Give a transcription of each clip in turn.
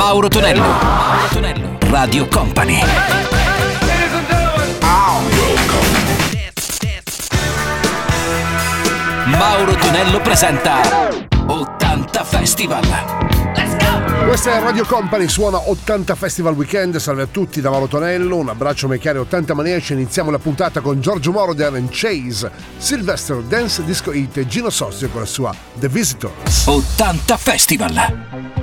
Mauro Tonello. Mauro Tonello. Radio Company. Mauro Tonello presenta 80 Festival. Questa è Radio Company, suona 80 Festival Weekend. Salve a tutti da Mauro Tonello, un abbraccio chiari 80 maniaci. Iniziamo la puntata con Giorgio Moroder and Chase, Sylvester Dance Disco Hit e Gino Sozio con la sua The Visitors. 80 Festival.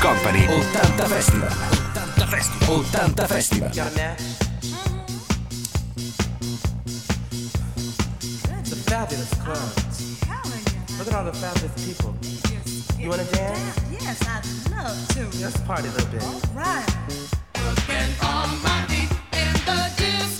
Company 80 Festival 80 Festival 80 Festival It's a fabulous club. Look at all the fabulous people. You wanna dance? Yes, I'd love to. Let's party a little bit. All right. Working on my feet in the disco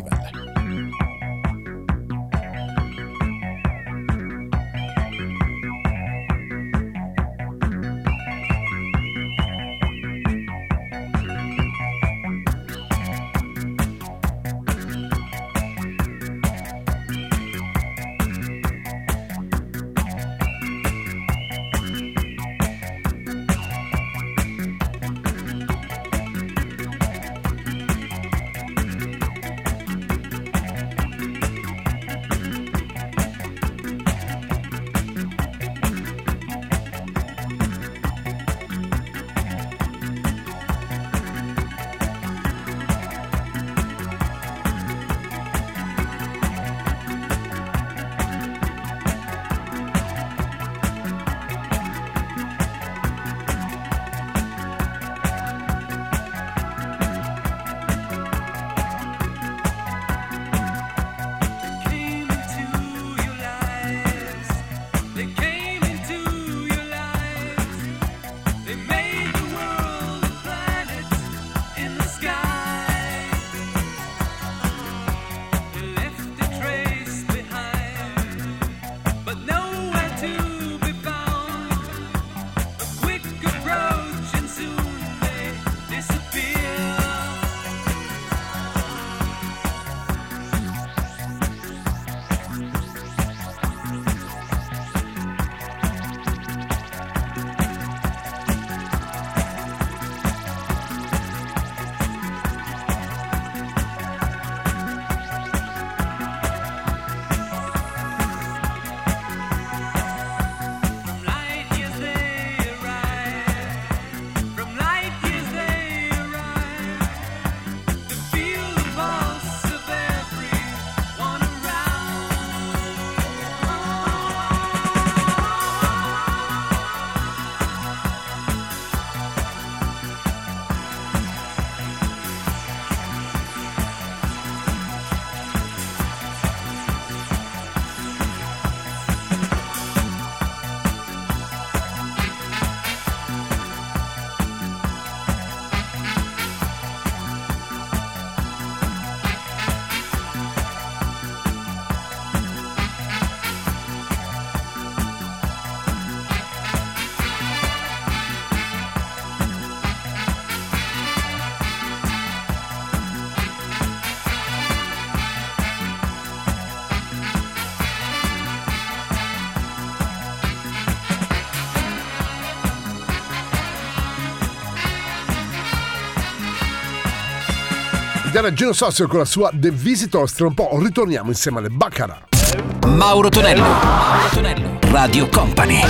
capitana Gino Sossio con la sua The Visitors. Tra un po' ritorniamo insieme alle Baccarat. Mauro Tonello. Mauro Tonello. Radio Company.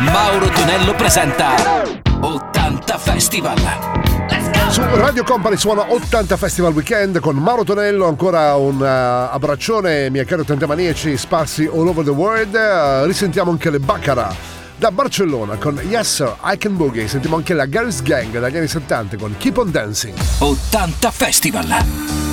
Mauro Tonello presenta 80 Festival. Su Radio Company suona 80 Festival Weekend con Mauro Tonello, ancora un uh, abbraccione, miei cari 80 maniaci sparsi all over the world. Uh, risentiamo anche le Baccarat. Da Barcellona con Yes Sir, I Can Boogie sentiamo anche la Girls Gang dagli anni 70 con Keep On Dancing. 80 Festival!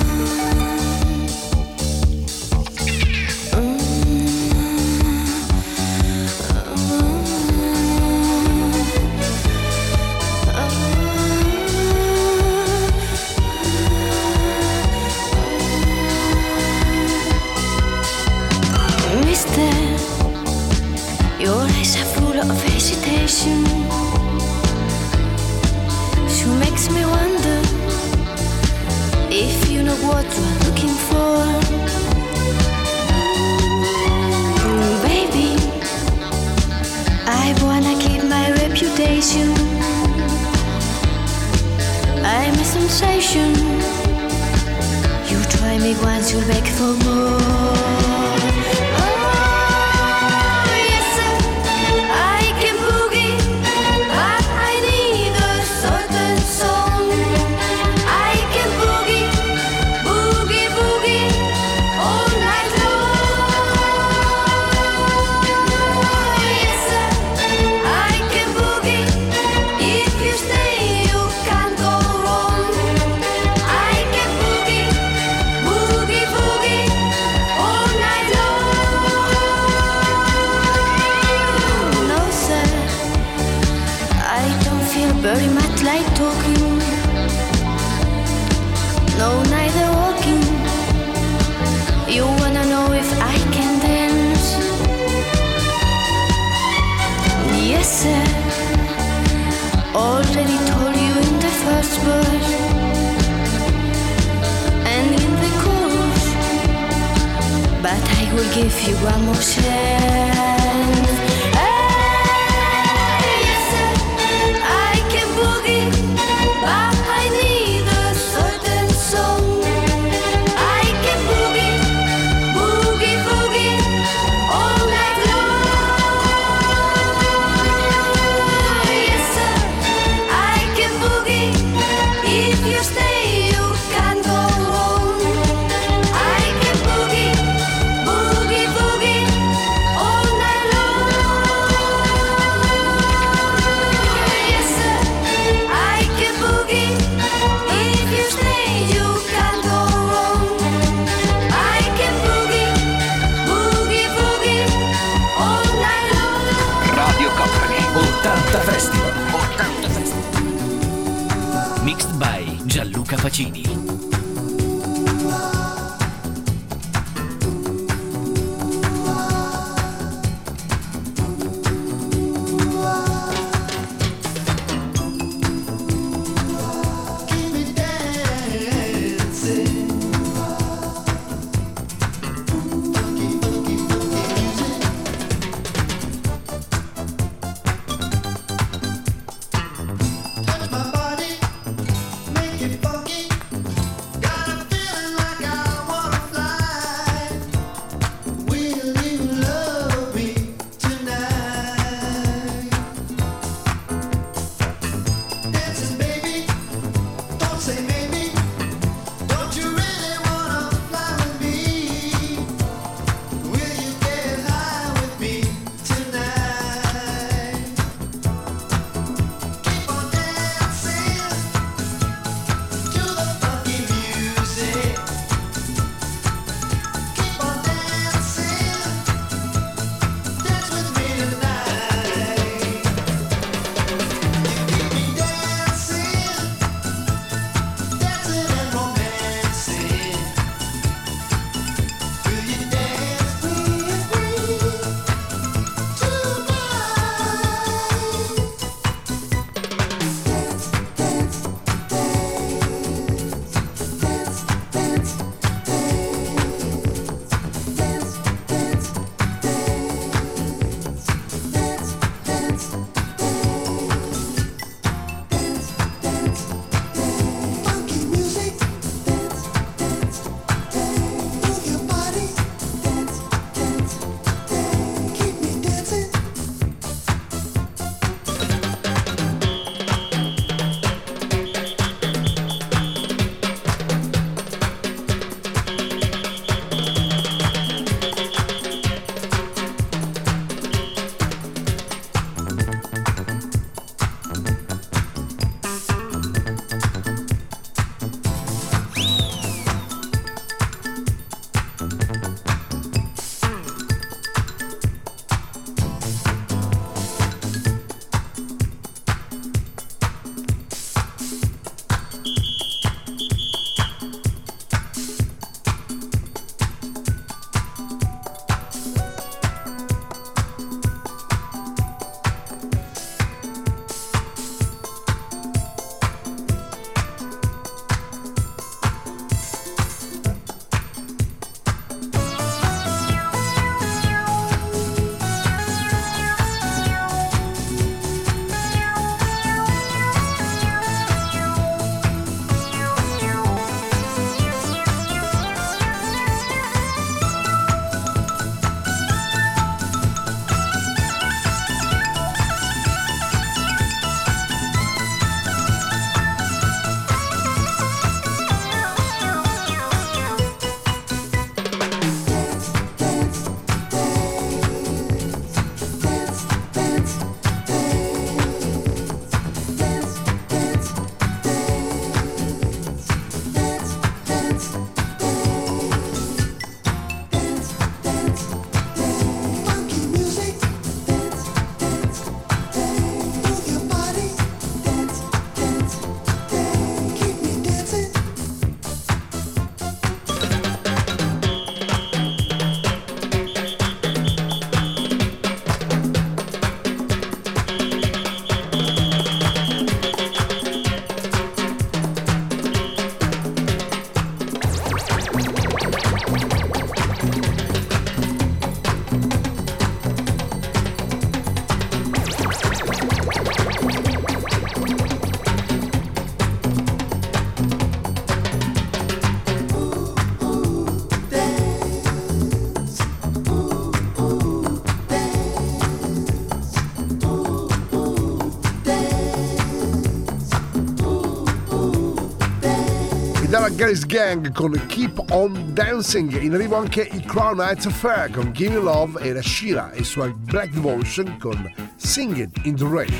Gang con Keep On Dancing, in arrivo anche i Crown Heights Affair con Gimme Love e la Shira e sua Black Devotion con Sing It In The Rain.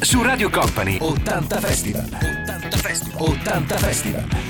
su Radio Company. 80 Festival. 80 Festival. 80 Festival.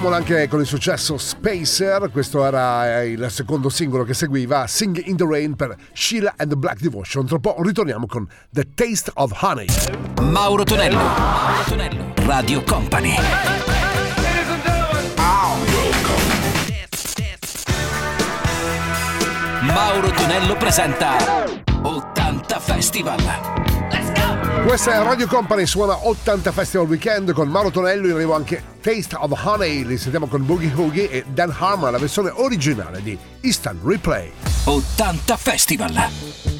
Ricordiamolo anche con il successo Spacer, questo era eh, il secondo singolo che seguiva, Sing in the Rain per Sheila and the Black Devotion. Tra poco ritorniamo con The Taste of Honey. Mauro Tonello, Mauro Tonello. Radio Company. Mauro Tonello presenta 80 Festival. Let's go! Questa è Radio Company, suona 80 Festival Weekend con Mauro Tonello, in arrivo anche Taste of Honey, li sentiamo con Boogie Hoogie e Dan Harmon, la versione originale di Instant Replay. 80 Festival!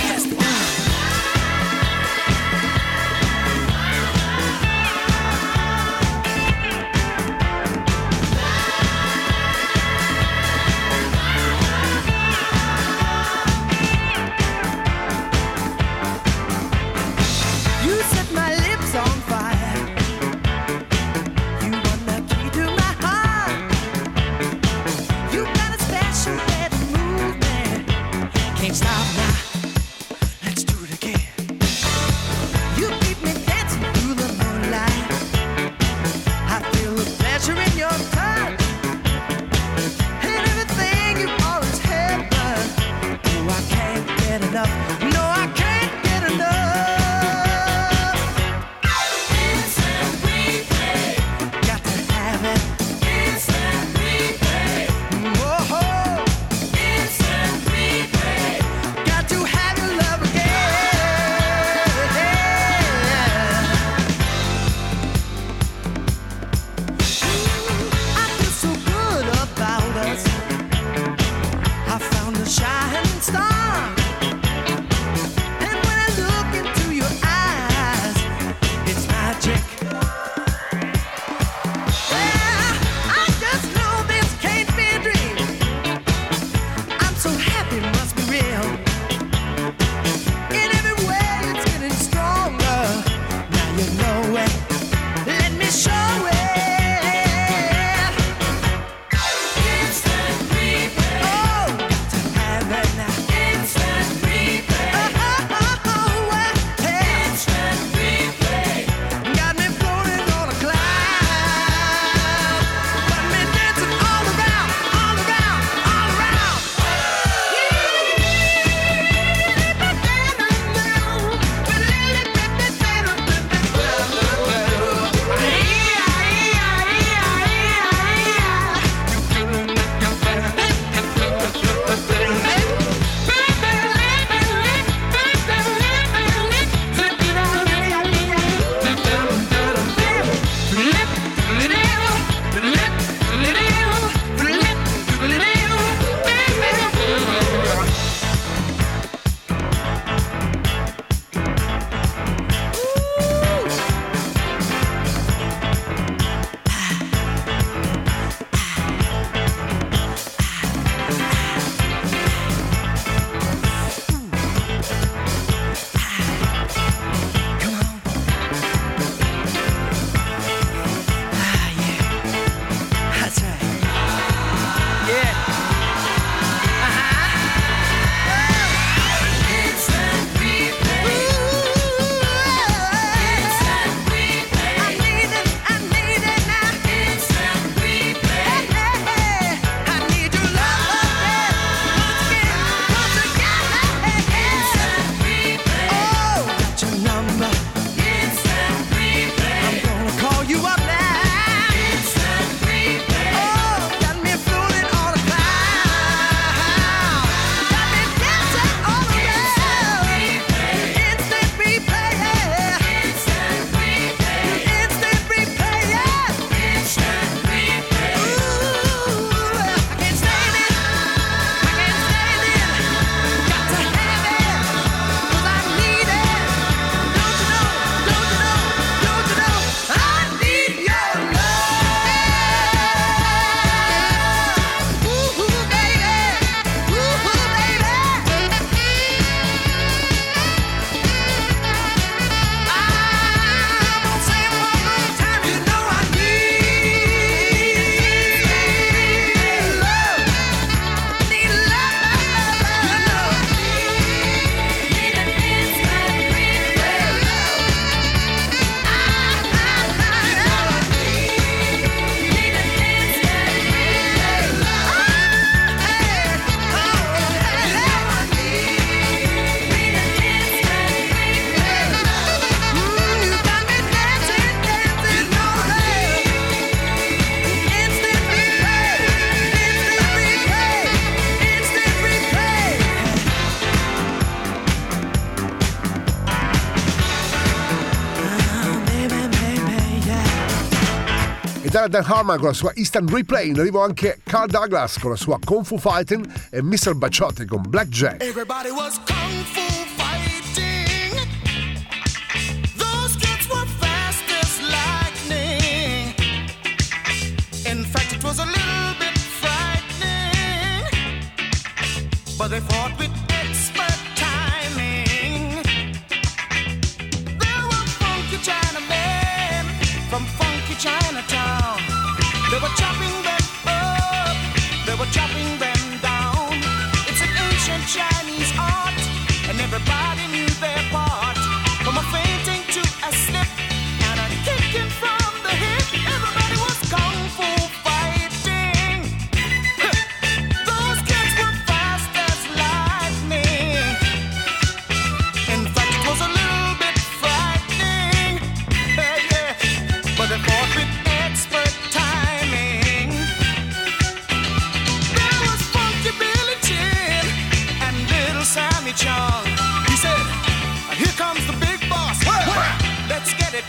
Sarah Dan Harman con la sua Instant Replay, in arrivo anche Carl Douglas con la sua Kung Fu Fighting e Mr. Bacciotti con Blackjack. Everybody was Kung Fu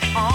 it on.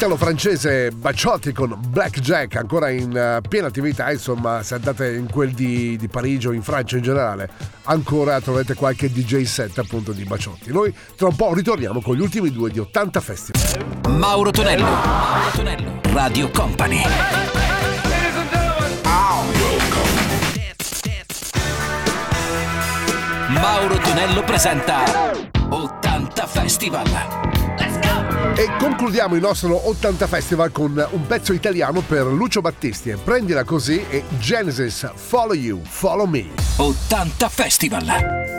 italo-francese Baciotti con Blackjack, ancora in eh, piena attività, insomma se andate in quel di, di Parigi o in Francia in generale, ancora troverete qualche DJ set appunto di Baciotti. Noi tra un po' ritorniamo con gli ultimi due di 80 Festival. Mauro Tonello, Mauro Tonello, Radio Company. Mauro Tonello presenta 80 Festival. E concludiamo il nostro 80 Festival con un pezzo italiano per Lucio Battisti. Prendila così e Genesis Follow You, Follow Me. 80 Festival.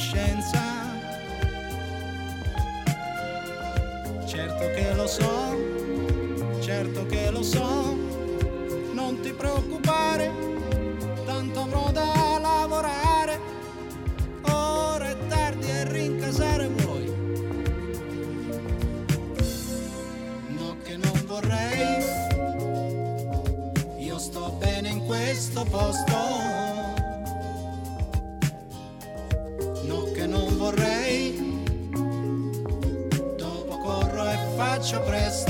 coscienza. Certo che lo so, certo che lo so, non ti preoccupare. faccio presto.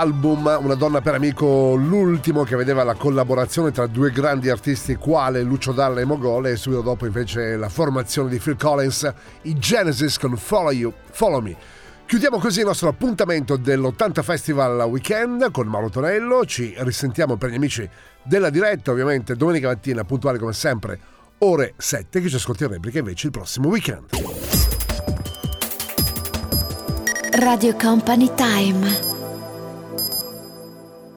L'album Una donna per amico, l'ultimo che vedeva la collaborazione tra due grandi artisti quale Lucio Dalla e Mogole e subito dopo invece la formazione di Phil Collins, i Genesis con Follow You, Follow Me. Chiudiamo così il nostro appuntamento dell'80 Festival Weekend con Mauro Tonello, ci risentiamo per gli amici della diretta ovviamente domenica mattina puntuale come sempre ore 7 che ci ascolti in replica invece il prossimo weekend. Radio Company Time.